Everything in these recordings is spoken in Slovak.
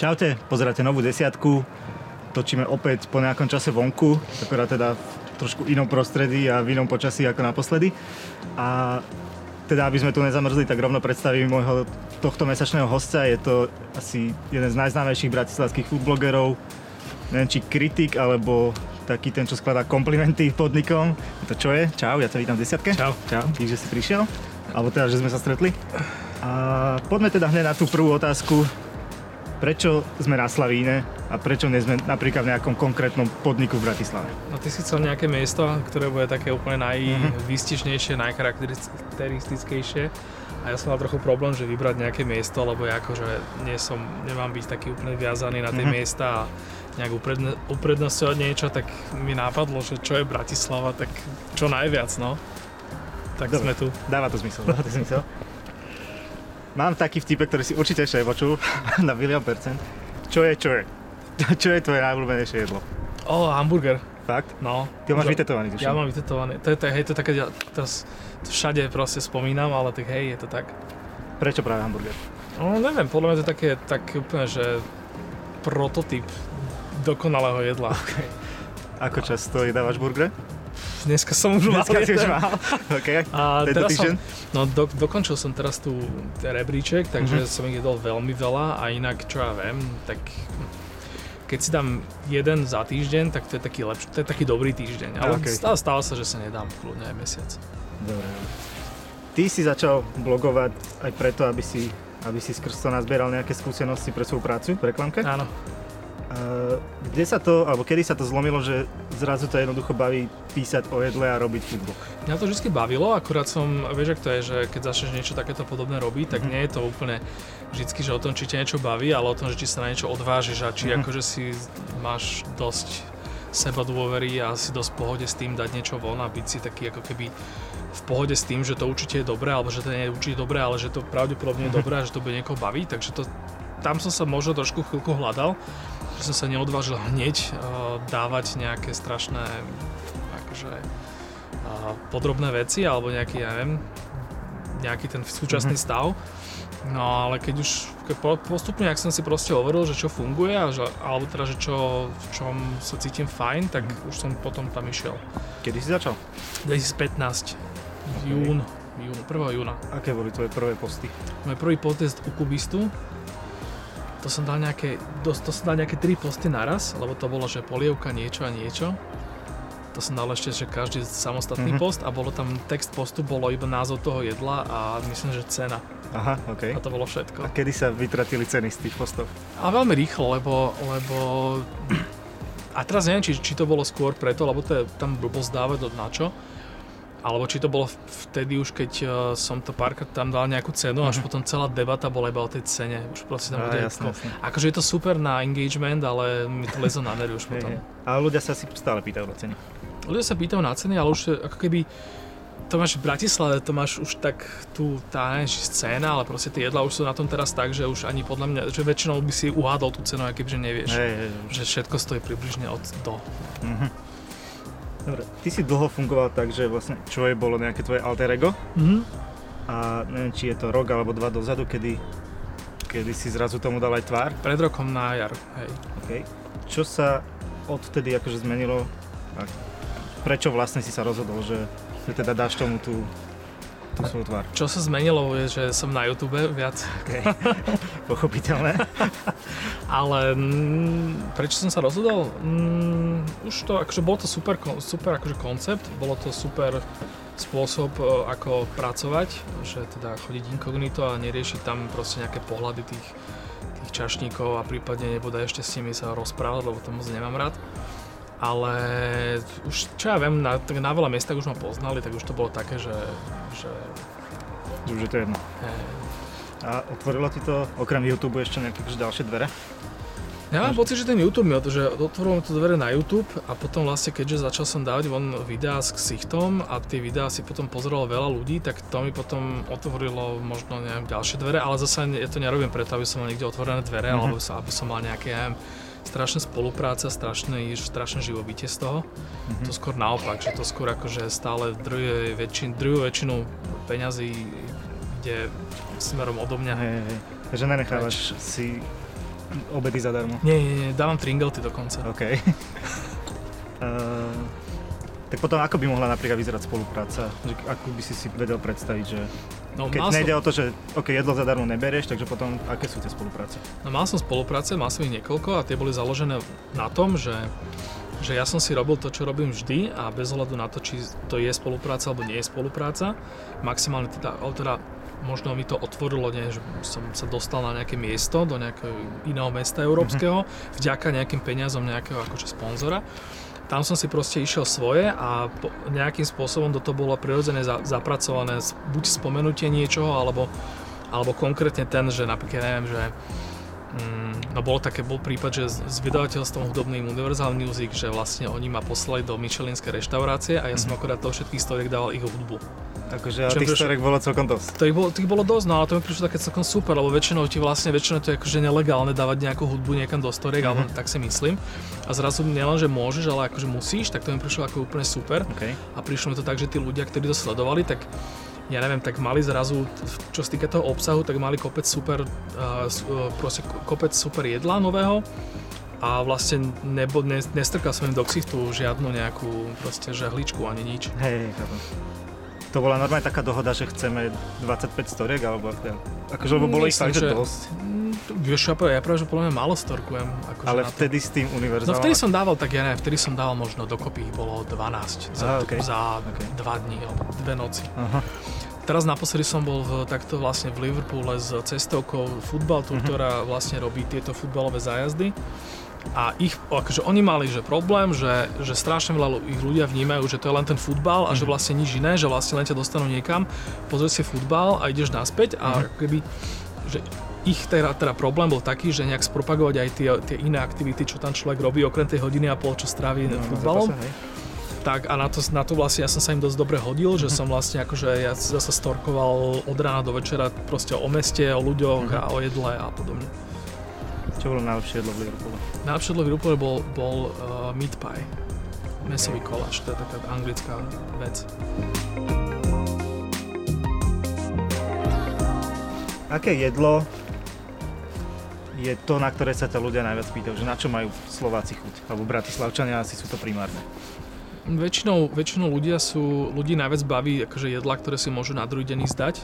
Čaute, pozeráte novú desiatku. Točíme opäť po nejakom čase vonku, akorát teda v trošku inom prostredí a v inom počasí ako naposledy. A teda, aby sme tu nezamrzli, tak rovno predstavím môjho tohto mesačného hostia. Je to asi jeden z najznámejších bratislavských foodblogerov. Neviem, či kritik, alebo taký ten, čo skladá komplimenty podnikom. To čo je? Čau, ja ťa vítam v desiatke. Čau. Čau, dík, že si prišiel. Alebo teda, že sme sa stretli. A poďme teda hneď na tú prvú otázku. Prečo sme na Slavíne a prečo nie sme napríklad v nejakom konkrétnom podniku v Bratislave? No ty si chcel nejaké miesto, ktoré bude také úplne najvýstižnejšie, najcharakteristickejšie. A ja som mal trochu problém, že vybrať nejaké miesto, lebo ja akože nie som, nemám byť taký úplne viazaný na tie Mhm. miesta a nejak upredne, niečo, tak mi nápadlo, že čo je Bratislava, tak čo najviac, no. Tak Dobre. sme tu. Dáva to zmysel, dáva to zmysel. Mám taký vtipek, ktorý si určite ešte nepočul, na milión percent. Čo je, čo je? Čo je tvoje najobľúbenejšie jedlo? O, hamburger. Fakt? No. Ty ho máš vytetovaný, tuším. Ja mám vytetované. To je, to, hej, to je také, ja teraz to všade proste spomínam, ale tak hej, je to tak. Prečo práve hamburger? No neviem, podľa mňa to je také, tak úplne, že prototyp dokonalého jedla. Ako často jedávaš burgery? Dneska som už mal Dneska už mal. OK. A Tento teraz týždeň? som, no do, dokončil som teraz tu rebríček, takže som ich jedol veľmi veľa a inak, čo ja viem, tak keď si dám jeden za týždeň, tak to je taký lepší, to je taký dobrý týždeň. Ale OK. stále, stále sa, že sa nedám kľudne aj mesiac. Dobre. Ty si začal blogovať aj preto, aby si, aby si skrz to nazbieral nejaké skúsenosti pre svoju prácu v reklamke. Áno. Uh, kde sa to, alebo kedy sa to zlomilo, že zrazu to jednoducho baví písať o jedle a robiť foodblog? Mňa to vždy bavilo, akurát som, vieš, ak to je, že keď začneš niečo takéto podobné robiť, tak Mhm. nie je to úplne vždycky, že o tom, či ťa niečo baví, ale o tom, že či sa na niečo odvážiš a či Mhm. akože si máš dosť seba dôvery a si dosť pohode s tým dať niečo von a byť si taký ako keby v pohode s tým, že to určite je dobré, alebo že to nie je určite dobré, ale že to pravdepodobne je Mhm. dobré a že to bude niekoho baviť, takže to, tam som sa možno trošku chvíľku hľadal, že som sa neodvážil hneď uh, dávať nejaké strašné akože, uh, podrobné veci alebo nejaký, ja neviem, nejaký ten súčasný Mhm. stav. No ale keď už keď po- postupne, ak som si proste hovoril, že čo funguje, a že, alebo teda, že čo, v čom sa cítim fajn, tak Mhm. už som potom tam išiel. Kedy si začal? 2015, jún, jún, 1. júna. Aké boli tvoje prvé posty? Môj prvý podcast u Kubistu, to som dal nejaké, to som dal nejaké tri posty naraz, lebo to bolo, že polievka niečo a niečo. To som dal ešte, že každý samostatný Mhm. post a bolo tam, text postu bolo iba názov toho jedla a myslím, že cena. Aha, OK. A to bolo A všetko. kedy sa vytratili ceny z tých postov? A veľmi rýchlo, lebo, lebo a teraz neviem, či, či to bolo skôr preto, lebo to je tam blbosť dávať do na čo, alebo či to bolo vtedy už, keď uh, som to párkrát tam dal nejakú cenu, až Mhm. potom celá debata bola iba o tej cene. Už proste tam bude... jasné, jasné. Akože je to super na engagement, ale mi to lezlo na nervy už potom. Ale ľudia sa asi stále pýtajú na ceny. Ľudia sa pýtajú na ceny, ale už je ako keby to máš v Bratislave, to máš už tak tu tá neviem, scéna, ale proste tie jedlá už sú na tom teraz tak, že už ani podľa mňa, že väčšinou by si uhádol tú cenu, aj kebyže nevieš. Hej, hej, hej. Že všetko stojí približne od do. Mhm. Dobre, ty si dlho fungoval tak, že vlastne čo je bolo nejaké tvoje alter ego Mhm. a neviem, či je to rok alebo dva dozadu, kedy, kedy si zrazu tomu dal aj tvár. Pred rokom na jar, hej. Okay. Čo sa odvtedy akože zmenilo a prečo vlastne si sa rozhodol, že, že teda dáš tomu tú, tú svoju tvár? Čo sa zmenilo je, že som na YouTube viac, Okay. Pochopiteľné. ale mm, prečo som sa rozhodol? Mm, už to, akože bol to super, super akože koncept, bolo to super spôsob, e, ako pracovať, že teda chodiť inkognito a neriešiť tam proste nejaké pohľady tých, tých čašníkov a prípadne nebodaj ešte s nimi sa rozprávať, lebo to moc nemám rád. Ale už, čo ja viem, na, na veľa miestach už ma poznali, tak už to bolo také, že, že Už je to jedno. eh, A otvorilo ti to okrem YouTube ešte nejaké ďalšie dvere? Ja mám pocit, že ten YouTube mi, že otvoril mi to dvere na YouTube a potom vlastne, keďže začal som dávať von videá s ksichtom a tie videá si potom pozeralo veľa ľudí, tak to mi potom otvorilo možno neviem, ďalšie dvere, ale zase ja to nerobím preto, aby som mal niekde otvorené dvere, Mhm. alebo aby som mal nejaké, ja neviem, strašná spolupráca, strašné, strašné živobytie z toho. Mhm. To skôr naopak, že to skôr akože stále druhé väčšin, druhú väčšinu peňazí ide smerom odo mňa. Hej, hej. Takže nenechávaš si obedy zadarmo? Nie, nie, nie, dávam tringelty dokonca. OK. uh, tak potom ako by mohla napríklad vyzerať spolupráca? Že ako by si si vedel predstaviť, že No, keď mal nejde som, o to, že OK, jedlo zadarmo neberieš, takže potom aké sú tie spolupráce? no, mal som spolupráce, mal som ich niekoľko a tie boli založené na tom, že že ja som si robil to, čo robím vždy a bez ohľadu na to, či to je spolupráca alebo nie je spolupráca. Maximálne teda, teda možno mi to otvorilo, nie, že som sa dostal na nejaké miesto, do nejakého iného mesta európskeho, mm-hmm. vďaka nejakým peniazom nejakého akože sponzora. Tam som si proste išiel svoje a po, nejakým spôsobom do toho bolo prirodzene za, zapracované buď spomenutie niečoho, alebo, alebo konkrétne ten, že napríklad neviem, že Mm, no bol také, bol prípad, že s, s vydavateľstvom hudobným Universal Music, že vlastne oni ma poslali do Michelinskej reštaurácie a ja som akorát do všetkých storiek dával ich hudbu. Takže Čo tých storek bolo celkom dosť. To ich bolo, tých bolo dosť, no ale to mi prišlo také celkom super, lebo väčšinou ti vlastne, väčšinou to je akože nelegálne dávať nejakú hudbu niekam do storiek, Mhm. alebo tak si myslím. A zrazu nielen, že môžeš, ale akože musíš, tak to mi prišlo ako úplne super. OK. A prišlo mi to tak, že tí ľudia, ktorí to sledovali, tak ja neviem, tak mali zrazu, čo sa týka toho obsahu, tak mali kopec super, uh, proste ko- kopec super jedla nového a vlastne nebo, ne, nestrkal som im do ksichtu žiadnu nejakú proste žehličku ani nič. Hej, chápem. To bola normálne taká dohoda, že chceme 25 storiek, alebo ako akože, lebo bolo ich fakt, že dosť. Mm, Vieš, ja, práve- ja práve, že podľa mňa málo storkujem. Akože Ale vtedy s tým No univerzálom... vtedy som dával, tak ja neviem, vtedy som dával možno dokopy ich bolo 12 za, Á, okej. za Okej. dva dní alebo dve noci. Aha. Teraz naposledy som bol v, takto vlastne v Liverpoole s cestovkou Football Tour, Mhm. ktorá vlastne robí tieto futbalové zájazdy. A ich, akože oni mali že problém, že, že strašne veľa ich ľudia vnímajú, že to je len ten futbal a že Mhm. vlastne nič iné, že vlastne len ťa dostanú niekam, pozrieť si futbal a ideš naspäť a Mhm. ako keby, že ich teda, teda problém bol taký, že nejak spropagovať aj tie, tie iné aktivity, čo tam človek robí, okrem tej hodiny a pol, čo stráví No, na futbalom. Tak a na to, na to vlastne ja som sa im dosť dobre hodil, že som vlastne akože ja zase storkoval od rána do večera proste o meste, o ľuďoch Mhm. a o jedle a podobne. Čo bolo najlepšie jedlo v Liverpoole? Najlepšie jedlo v Liverpoole bol, bol uh, meat pie. Mesový koláč, to je taká anglická vec. Aké jedlo je to, na ktoré sa ťa ľudia najviac pýtajú? Že na čo majú Slováci chuť? Alebo Bratislavčania asi sú to primárne. Väčšinou, väčšinou ľudia sú, ľudí najviac baví akože jedla, ktoré si môžu na druhý deň ísť dať.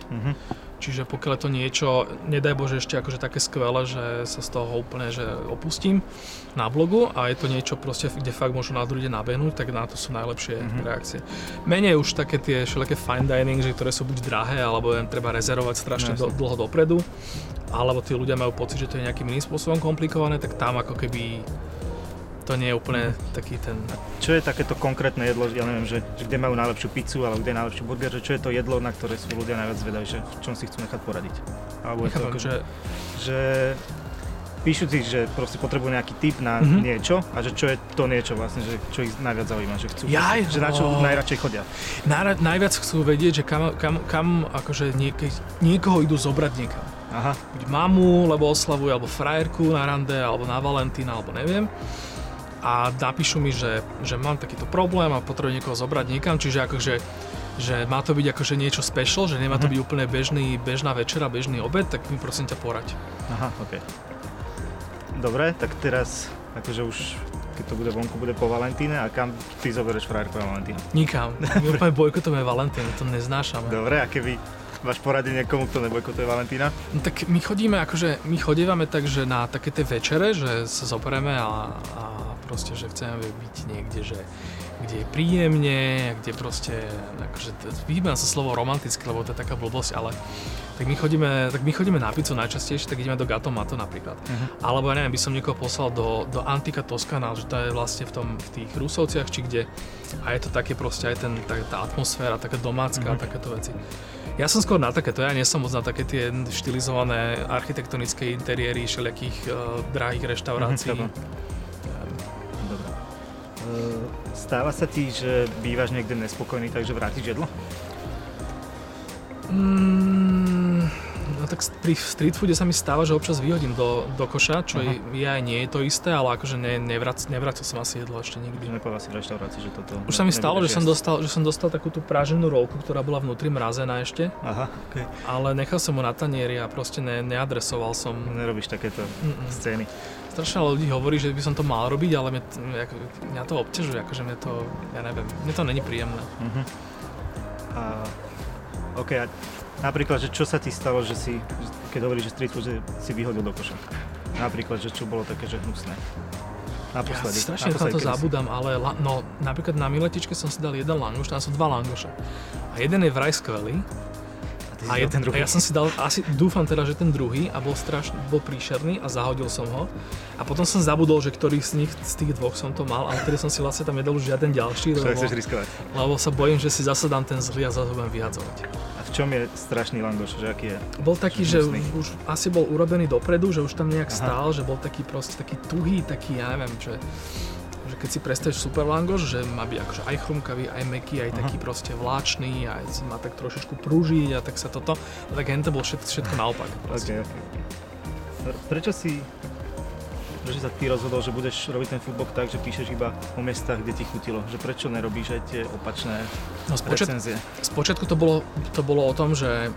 Čiže pokiaľ je to niečo, nedaj Bože ešte akože také skvelé, že sa z toho úplne že opustím na blogu a je to niečo proste, kde fakt môžu na druhý deň nabehnúť, tak na to sú najlepšie Mhm. mm-hmm. reakcie. Menej už také tie všelijaké fine dining, že ktoré sú buď drahé, alebo len treba rezervovať strašne No, do, dlho dopredu, alebo tí ľudia majú pocit, že to je nejakým iným spôsobom komplikované, tak tam ako keby to nie je úplne taký ten... Čo je takéto konkrétne jedlo, ja neviem, že, že kde majú najlepšiu pizzu, alebo kde je najlepší burger, že čo je to jedlo, na ktoré sú ľudia najviac zvedaví, že v čom si chcú nechať poradiť? Alebo Nechápem, ako, že že píšu si, že proste potrebujú nejaký tip na Mhm. niečo a že čo je to niečo vlastne, že čo ich najviac zaujíma, že chcú, Jaj, že na čo no. najradšej chodia. najra- najviac chcú vedieť, že kam, kam, kam akože niek- niekoho idú zobrať niekam. Aha, buď mamu, lebo oslavujú, alebo frajerku na rande, alebo na Valentína, alebo neviem. A napíšu mi, že, že mám takýto problém a potrebujem niekoho zobrať niekam, čiže akože že má to byť akože niečo special, že nemá to Mhm. byť úplne bežný, bežná večera, bežný obed, tak mi prosím ťa poraď. aha, ok. Dobre, tak teraz, akože už keď to bude vonku, bude po Valentíne a kam ty zoberieš frajerku na Valentína? Nikam. My úplne bojkotujeme Valentín, to neznášame. Dobre, a keby máš poradiť niekomu, kto nebojkotuje Valentína? No tak my chodíme, akože my chodívame tak, že na také tie večere, že sa zoberieme a, a proste, že chceme byť niekde, že kde je príjemne, kde proste, akože, vyhýbam sa slovo romanticky, lebo to je taká blbosť, ale tak my chodíme, tak my chodíme na pizzu najčastejšie, tak ideme do Gato Mato napríklad. Mhm. Alebo ja neviem, by som niekoho poslal do, do Antika Toskana, že to je vlastne v, tom, v tých Rusovciach, či kde. A je to také proste aj ten, tá, tá atmosféra, taká domácka, Mhm. takéto veci. Ja som skôr na takéto, ja nie som moc na také tie štilizované architektonické interiéry všelijakých uh, drahých reštaurácií. Mhm, Dobre. Uh, stáva sa ti, že bývaš niekde nespokojný, takže vrátiš jedlo? Mm, tak pri street foode sa mi stáva, že občas vyhodím do, do koša, čo je, je aj nie je to isté, ale akože ne, nevrac, nevrátil som asi jedlo ešte nikdy. Nepovedal si v reštaurácii, že toto... Už sa mi stalo, že som, dostal, že som dostal takú tú práženú rolku, ktorá bola vnútri mrazená ešte, Aha, okej. ale nechal som ho na tanieri a proste ne, neadresoval som. Nerobíš takéto Mm-mm. scény. Strašne ľudí hovorí, že by som to mal robiť, ale mňa, mňa to obťažuje, akože mňa to, ja neviem, mne to není príjemné. Mhm. A, OK, a napríklad, že čo sa ti stalo, že si, keď hovoríš, že street food, že si vyhodil do koša? Napríklad, že čo bolo také, že hnusné? Ja Naposledy. strašne na naposledy, to zabudám, ale la, no, napríklad na miletičke som si dal jeden langoš, tam sú dva langoše. A jeden je vraj skvelý, A, je, ten druhý. a ja som si dal, asi dúfam teda, že ten druhý a bol strašný, bol príšerný a zahodil som ho. A potom som zabudol, že ktorý z nich, z tých dvoch som to mal, ale tedy som si vlastne tam nedal už žiaden ďalší, lebo, chceš riskovať? lebo sa bojím, že si zase dám ten zlý a zase budem vyhadzovať. A v čom je strašný langoš, že aký je? Bol taký, Že že už asi bol urobený dopredu, že už tam nejak Aha. stál, že bol taký proste taký tuhý, taký, ja neviem, že keď si predstavíš super langoš, že má byť akože aj chrumkavý, aj meký, aj Aha. taký proste vláčný, aj má tak trošičku pružiť a tak sa toto, no tak hente bol všetko, všetko naopak. proste. Okay, okay. Prečo si prečo sa ty rozhodol, že budeš robiť ten foodblog tak, že píšeš iba o miestach, kde ti chutilo? Že prečo nerobíš aj tie opačné No spočiat, recenzie? spočiatku to bolo, to bolo o tom, že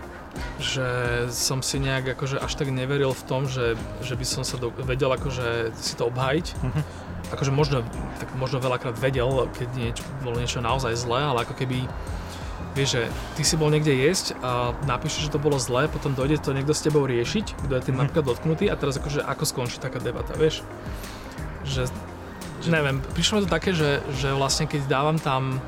že som si nejak akože až tak neveril v tom, že, že by som sa do, vedel akože si to obhájiť. Mhm. Akože možno, tak možno veľakrát vedel, keď niečo, bolo niečo naozaj zlé, ale ako keby vieš, že ty si bol niekde jesť a napíšeš, že to bolo zlé, potom dojde to niekto s tebou riešiť, kto je tým Mhm. napríklad dotknutý a teraz akože ako skončí taká debata, vieš? Že, že neviem, prišlo mi to také, že, že vlastne keď dávam tam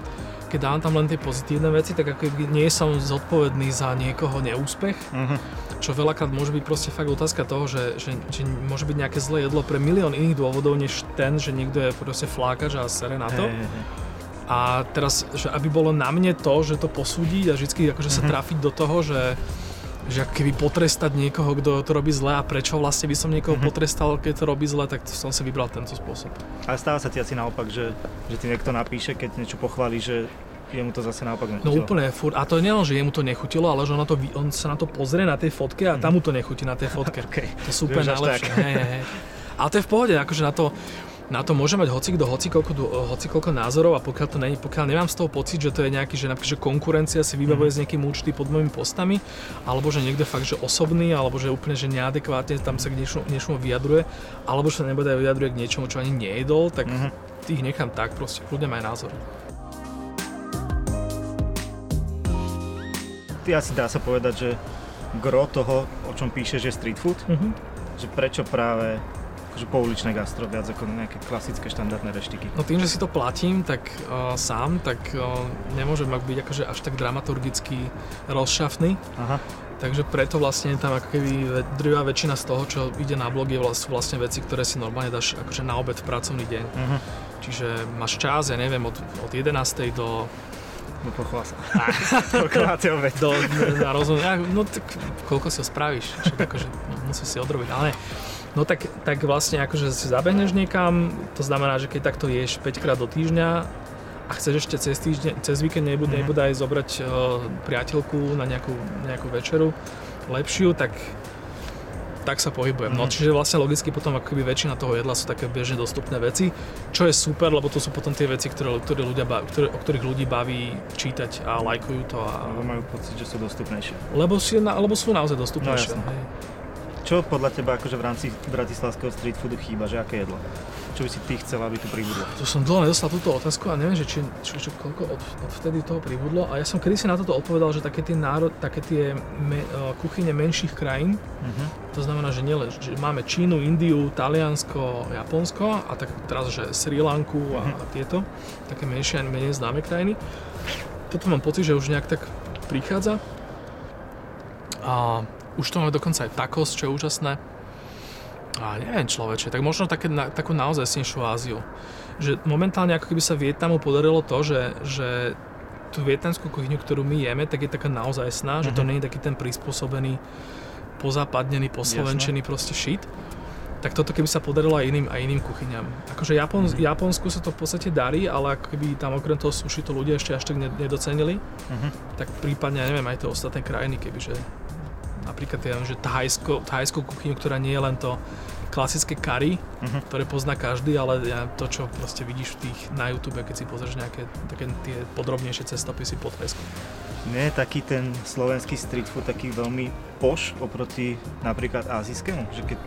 keď dávam tam len tie pozitívne veci, tak ako nie som zodpovedný za niekoho neúspech, Mhm. čo veľakrát môže byť proste fakt otázka toho, že, že, že môže byť nejaké zlé jedlo pre milión iných dôvodov, než ten, že niekto je proste flákač a sere na to. Hej, hej, hej. A teraz, že aby bolo na mne to, že to posúdiť a vždy akože sa Mhm. trafiť do toho, že že keby potrestať niekoho, kto to robí zle a prečo vlastne by som niekoho Mhm. potrestal, keď to robí zle, tak som si vybral tento spôsob. Ale stáva sa ti asi naopak, že, že ti niekto napíše, keď niečo pochváli, že jemu to zase naopak No nechutilo. úplne furt. A to nie len, že jemu to nechutilo, ale že on, to, on sa na to pozrie na tej fotke a tam mu to nechutí na tej fotke. Okay. To sú úplne najlepšie. hej, hej. Ale to je v pohode, akože na to, na to môže mať hoci kto, hoci koľko, hoci koľko názorov a pokiaľ, to není, pokiaľ nemám z toho pocit, že to je nejaký, že napríklad, že konkurencia si vybavuje Mhm. s nejakým účty pod mojimi postami, alebo že niekto fakt, že osobný, alebo že úplne, že neadekvátne tam sa k niečomu, niečomu vyjadruje, alebo že sa nebude vyjadruje k niečomu, čo ani nejedol, tak Mhm. tých nechám tak, proste kľudne aj názor. Ty asi dá sa povedať, že gro toho, o čom píšeš, je street food? Mhm. Že prečo práve akože pouličné gastro viac ako nejaké klasické štandardné reštiky? No tým, že si to platím tak uh, sám, tak uh, nemôžem byť akože až tak dramaturgicky rozšafný. Aha. Takže preto vlastne tam ako keby drvivá väčšina z toho, čo ide na blog, je vlast, vlastne veci, ktoré si normálne dáš akože na obed v pracovný deň. Mhm. Čiže máš čas, ja neviem, od, od 11. do, No pochvál sa. Máte obed? do na rozum, no tak koľko si ho spravíš, však akože musíš si odrobiť, ale. No tak, tak vlastne akože si zabehneš niekam, to znamená, že keď takto ješ 5 krát do týždňa a chceš ešte cez, týždeň, cez víkend nebude, Mhm. nebude aj zobrať uh, priateľku na nejakú, nejakú večeru lepšiu, tak tak sa pohybujem. No Mhm. čiže vlastne logicky potom ako keby väčšina toho jedla sú také bežne dostupné veci, čo je super, lebo to sú potom tie veci, ktoré, ktoré ľudia baví, ktoré, o ktorých ľudí baví čítať a lajkujú to a Lebo majú pocit, že sú dostupnejšie. lebo, si, na- lebo sú naozaj dostupnejšie. No. Čo podľa teba akože v rámci bratislavského street foodu chýba, že aké jedlo? Čo by si ty chcela, aby tu pribudlo? Tu som dlho nedostal túto otázku a neviem, že či, či, či koľko od, od vtedy toho pribudlo. A ja som kedysi na toto odpovedal, že také tie, národ, také tie me, uh, kuchyne menších krajín, Mhm. to znamená, že, nielen, že máme Čínu, Indiu, Taliansko, Japonsko a tak teraz, že Sri Lanku a, Mhm. a tieto, také menšie a menej známe krajiny. Toto mám pocit, že už nejak tak prichádza. A už to máme dokonca aj tacos, čo je úžasné. A neviem človeče, tak možno také, na, takú naozaj snejšiu Áziu. Že momentálne ako keby sa Vietnamu podarilo to, že, že tú vietnamskú kuchyňu, ktorú my jeme, tak je taká naozaj sná, že to Mhm. nie je taký ten prispôsobený, pozápadnený, poslovenčený proste shit. Tak toto keby sa podarilo aj iným, aj iným kuchyňam. Akože Japon, Mhm. Japonsku sa to v podstate darí, ale ako keby tam okrem toho sushi to ľudia ešte až tak ne- nedocenili, Mhm. tak prípadne, ja neviem, aj tie ostatné krajiny, kebyže napríklad ja že thajsko, thajskú kuchyňu, ktorá nie je len to klasické curry, uh-huh. ktoré pozná každý, ale ja, to, čo proste vidíš v tých na YouTube, keď si pozrieš nejaké také tie podrobnejšie cestopisy po Thajsku. Nie je taký ten slovenský street food taký veľmi poš oproti napríklad azijskému, že keď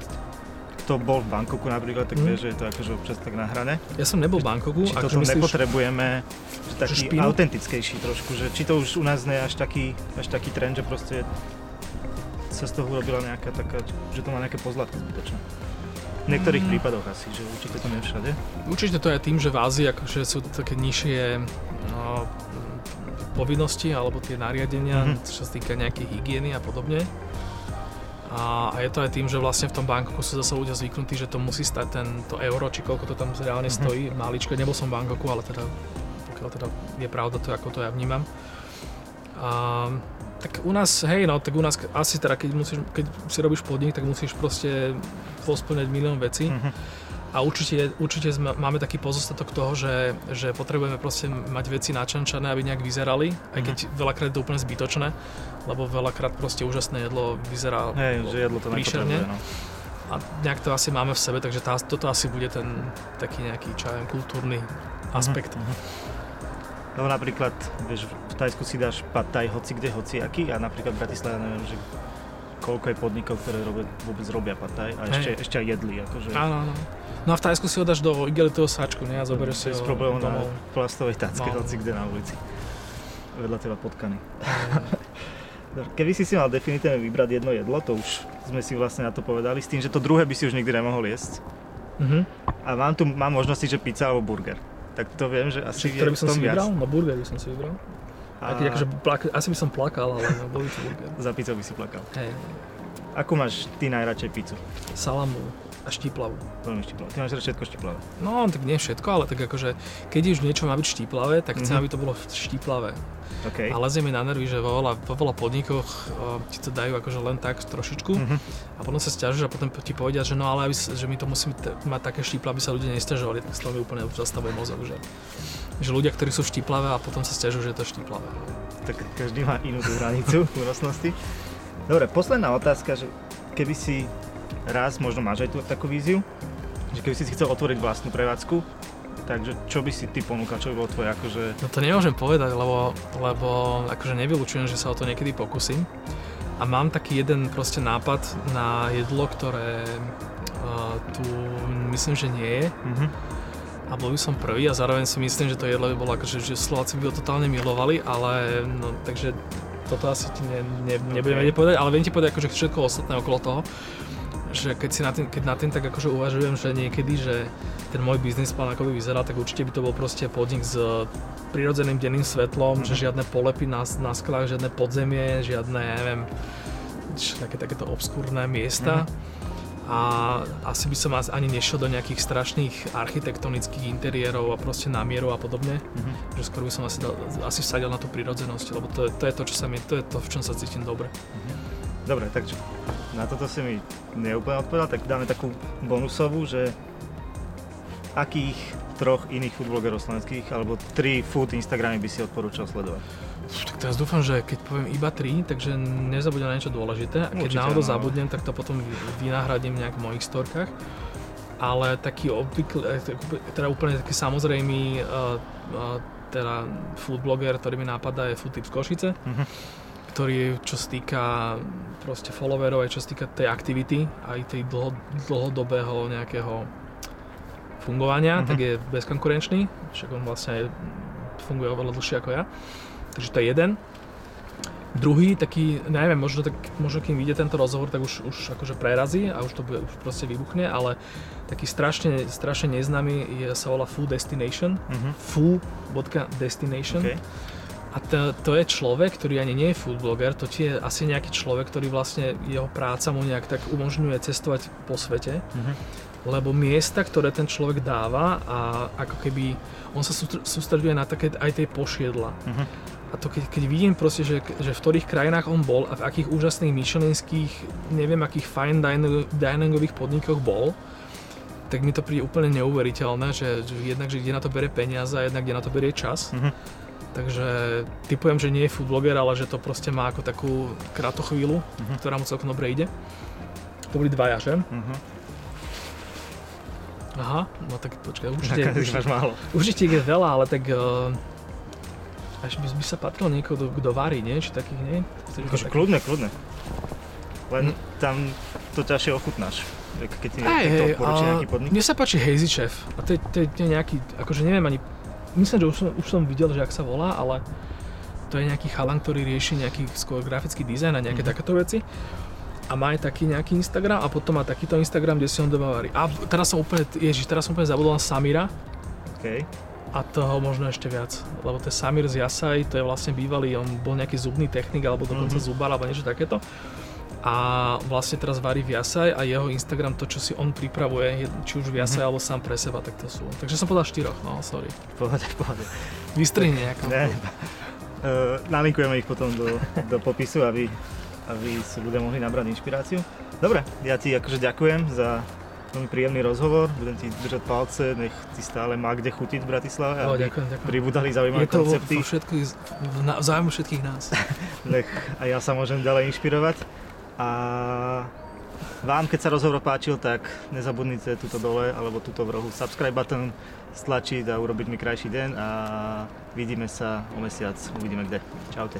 kto bol v Bangkoku napríklad, tak mm. vie, že je to akože občas tak nahrané. Ja som nebol v Bangkoku. Či toto myslíš, nepotrebujeme, že taký že autentickejší trošku, že či to už u nás nie je až taký, až taký trend, že proste sa z toho urobila nejaká taká, že to má nejaké pozlatko zbytočné. V niektorých mm. prípadoch asi, že určite to nie všade. Určite to je tým, že v Ázii akože sú také nižšie no, povinnosti alebo tie nariadenia, mm-hmm. čo sa týka nejakej hygieny a podobne. A, a je to aj tým, že vlastne v tom Bangkoku sú zase ľudia zvyknutí, že to musí stať ten, to euro, či koľko to tam reálne mm-hmm. stojí, maličko. Nebol som v Bangkoku, ale teda, pokiaľ teda je pravda to, ako to ja vnímam. A, tak u nás, hej, no, tak u nás asi teda, keď, musíš, keď si robíš podnik, tak musíš proste posplňať milión vecí. Mm-hmm a určite, určite sme, máme taký pozostatok toho, že, že potrebujeme proste mať veci načančané, aby nejak vyzerali, aj keď mm. veľakrát je to úplne zbytočné, lebo veľakrát proste úžasné jedlo vyzerá Hej, že jedlo to príšerne. No. A nejak to asi máme v sebe, takže tá, toto asi bude ten taký nejaký, čo kultúrny mhm, aspekt. Mm-hmm. No napríklad, vieš, v Tajsku si dáš pad thai hoci kde, hoci aký a napríklad v Bratislave neviem, že koľko je podnikov, ktoré robia, vôbec robia pataj a ešte, ešte aj jedli. Akože. Áno, áno. No a v Tajsku si ho dáš do igelitého sáčku, ne? A zoberieš si ho problémom na plastovej tacke, no. hoci kde na ulici. Vedľa teba potkany. Keby si si mal definitívne vybrať jedno jedlo, to už sme si vlastne na to povedali, s tým, že to druhé by si už nikdy nemohol jesť. Uh-huh. A mám tu mám možnosti, že pizza alebo burger. Tak to viem, že asi Čiže, je by som si vybral? No burger by som si vybral. A... Keď akože plak, asi by som plakal, ale bol by to burger. Za by si plakal. Hej. Ako máš ty najradšej pizzu? Salamu a štiplavú. Veľmi štiplavú. Ty máš všetko štiplavé. No, tak nie všetko, ale tak akože, keď už niečo má byť štiplavé, tak chcem, mm-hmm. aby to bolo štiplavé. Okay. A lezie mi na nervy, že vo veľa, vo veľa podnikoch uh, ti to dajú akože len tak trošičku mm-hmm. a potom sa stiažuješ a potom ti povedia, že no ale aby, že my to musíme t- mať také štiple, aby sa ľudia nestiažovali, tak z toho mi úplne zastavuje mozog, že, že ľudia, ktorí sú štiplavé a potom sa stiažujú, že je to štiplavé. Tak každý má inú tú hranicu únosnosti. Dobre, posledná otázka, že keby si raz, možno máš aj tú takú víziu, že keby si si chcel otvoriť vlastnú prevádzku, takže čo by si ty ponúkal, čo by bolo tvoje akože... No to nemôžem povedať, lebo, lebo akože nevylučujem, že sa o to niekedy pokúsim. A mám taký jeden proste nápad na jedlo, ktoré uh, tu myslím, že nie je. Mm-hmm. A bol by som prvý a zároveň si myslím, že to jedlo by bolo akože, že Slováci by ho totálne milovali, ale no, takže toto asi ti ne, ne, nebudem okay. povedať, ale viem ti povedať akože všetko ostatné okolo toho že keď, si na tým, keď na tým tak akože uvažujem, že niekedy, že ten môj biznis plán ako by vyzeral, tak určite by to bol proste podnik s prirodzeným denným svetlom, mm-hmm. že mhm. žiadne polepy na, na sklách, žiadne podzemie, žiadne, neviem, také, takéto obskúrne miesta. Mm-hmm. A asi by som ani nešiel do nejakých strašných architektonických interiérov a proste na mieru a podobne. Mm-hmm. Že skôr by som asi, dal, asi vsadil na tú prírodzenosť, lebo to, to je to, čo sa mi, to je to, v čom sa cítim dobre. Mm-hmm. Dobre, takže na toto si mi neúplne odpovedal, tak dáme takú bonusovú, že akých troch iných foodblogerov slovenských alebo tri food Instagramy by si odporúčal sledovať? Tak teraz dúfam, že keď poviem iba tri, takže nezabudnem na niečo dôležité a keď Určite, náhodou no. zabudnem, tak to potom vynahradím nejak v mojich storkách. Ale taký obvykle, teda úplne taký samozrejmý uh, uh, teda food blogger, ktorý mi napadá je Food Tips Košice. Uh-huh ktorý čo sa týka proste followerov, aj čo sa týka tej aktivity, aj tej dlho, dlhodobého nejakého fungovania, uh-huh. tak je bezkonkurenčný, však on vlastne aj funguje oveľa dlhšie ako ja. Takže to je jeden. Druhý, taký, neviem, možno, tak, možno kým vyjde tento rozhovor, tak už, už akože prerazí a už to bude, už proste vybuchne, ale taký strašne, strašne neznámy je, sa volá Food Destination. Uh-huh. Foo.destination. Okay a to, to je človek, ktorý ani nie je food blogger, to je asi nejaký človek, ktorý vlastne, jeho práca mu nejak tak umožňuje cestovať po svete. Mm-hmm. Lebo miesta, ktoré ten človek dáva a ako keby, on sa sústreduje na také aj tej pošiedla. Mm-hmm. A to keď, keď vidím proste, že, že v ktorých krajinách on bol a v akých úžasných myšelinských, neviem akých fine diningových podnikoch bol, tak mi to príde úplne neuveriteľné, že, že jednak, že kde na to berie peniaze a jednak kde na to berie čas. Mm-hmm Takže typujem, že nie je food blogger, ale že to proste má ako takú krátochvíľu, uh-huh. ktorá mu celkom dobre ide. To boli dvaja, že? Uh-huh. Aha, no tak počkaj, určite, určite, málo. určite ich je veľa, ale tak uh, až by, by sa patril niekoho, kto varí, nie? Či takých, nie? Akože kľudne, kľudne. Len hm. tam to ťažšie ochutnáš. Keď ti hey, hey, nejaký podnik. Mne sa páči Hazy Chef. A to je, to je nejaký, akože neviem ani, myslím, že už som, už som videl, že ak sa volá, ale to je nejaký chalan, ktorý rieši nejaký skôr grafický dizajn a nejaké mm-hmm. takéto veci a má aj taký nejaký Instagram a potom má takýto Instagram, kde si on doma varí. A teraz som úplne, ježiš, teraz som úplne zabudol na Samira. Okay. A toho možno ešte viac, lebo to je Samir z Jasaj, to je vlastne bývalý, on bol nejaký zubný technik alebo dokonca mm-hmm. zubar alebo niečo takéto. A vlastne teraz varí v Jasaj a jeho Instagram, to čo si on pripravuje, či už v Jasaj mm-hmm. alebo sám pre seba, tak to sú. Takže som povedal štyroch, no sorry. Pohode, pohode. Vystrihni nejakom. Ne, uh, nalinkujeme ich potom do, do popisu, aby aby si ľudia mohli nabrať inšpiráciu. Dobre, ja ti akože ďakujem za veľmi príjemný rozhovor, budem ti držať palce, nech ti stále má kde chutiť v Bratislave, aby ďakujem, ďakujem. pribudali zaujímavé koncepty. Je to vo všetkých, v záujmu všetkých nás. nech aj ja sa môžem ďalej inšpirovať. A vám, keď sa rozhovor páčil, tak nezabudnite tuto dole alebo tuto v rohu subscribe button stlačiť a urobiť mi krajší deň a vidíme sa o mesiac, uvidíme kde. Čaute.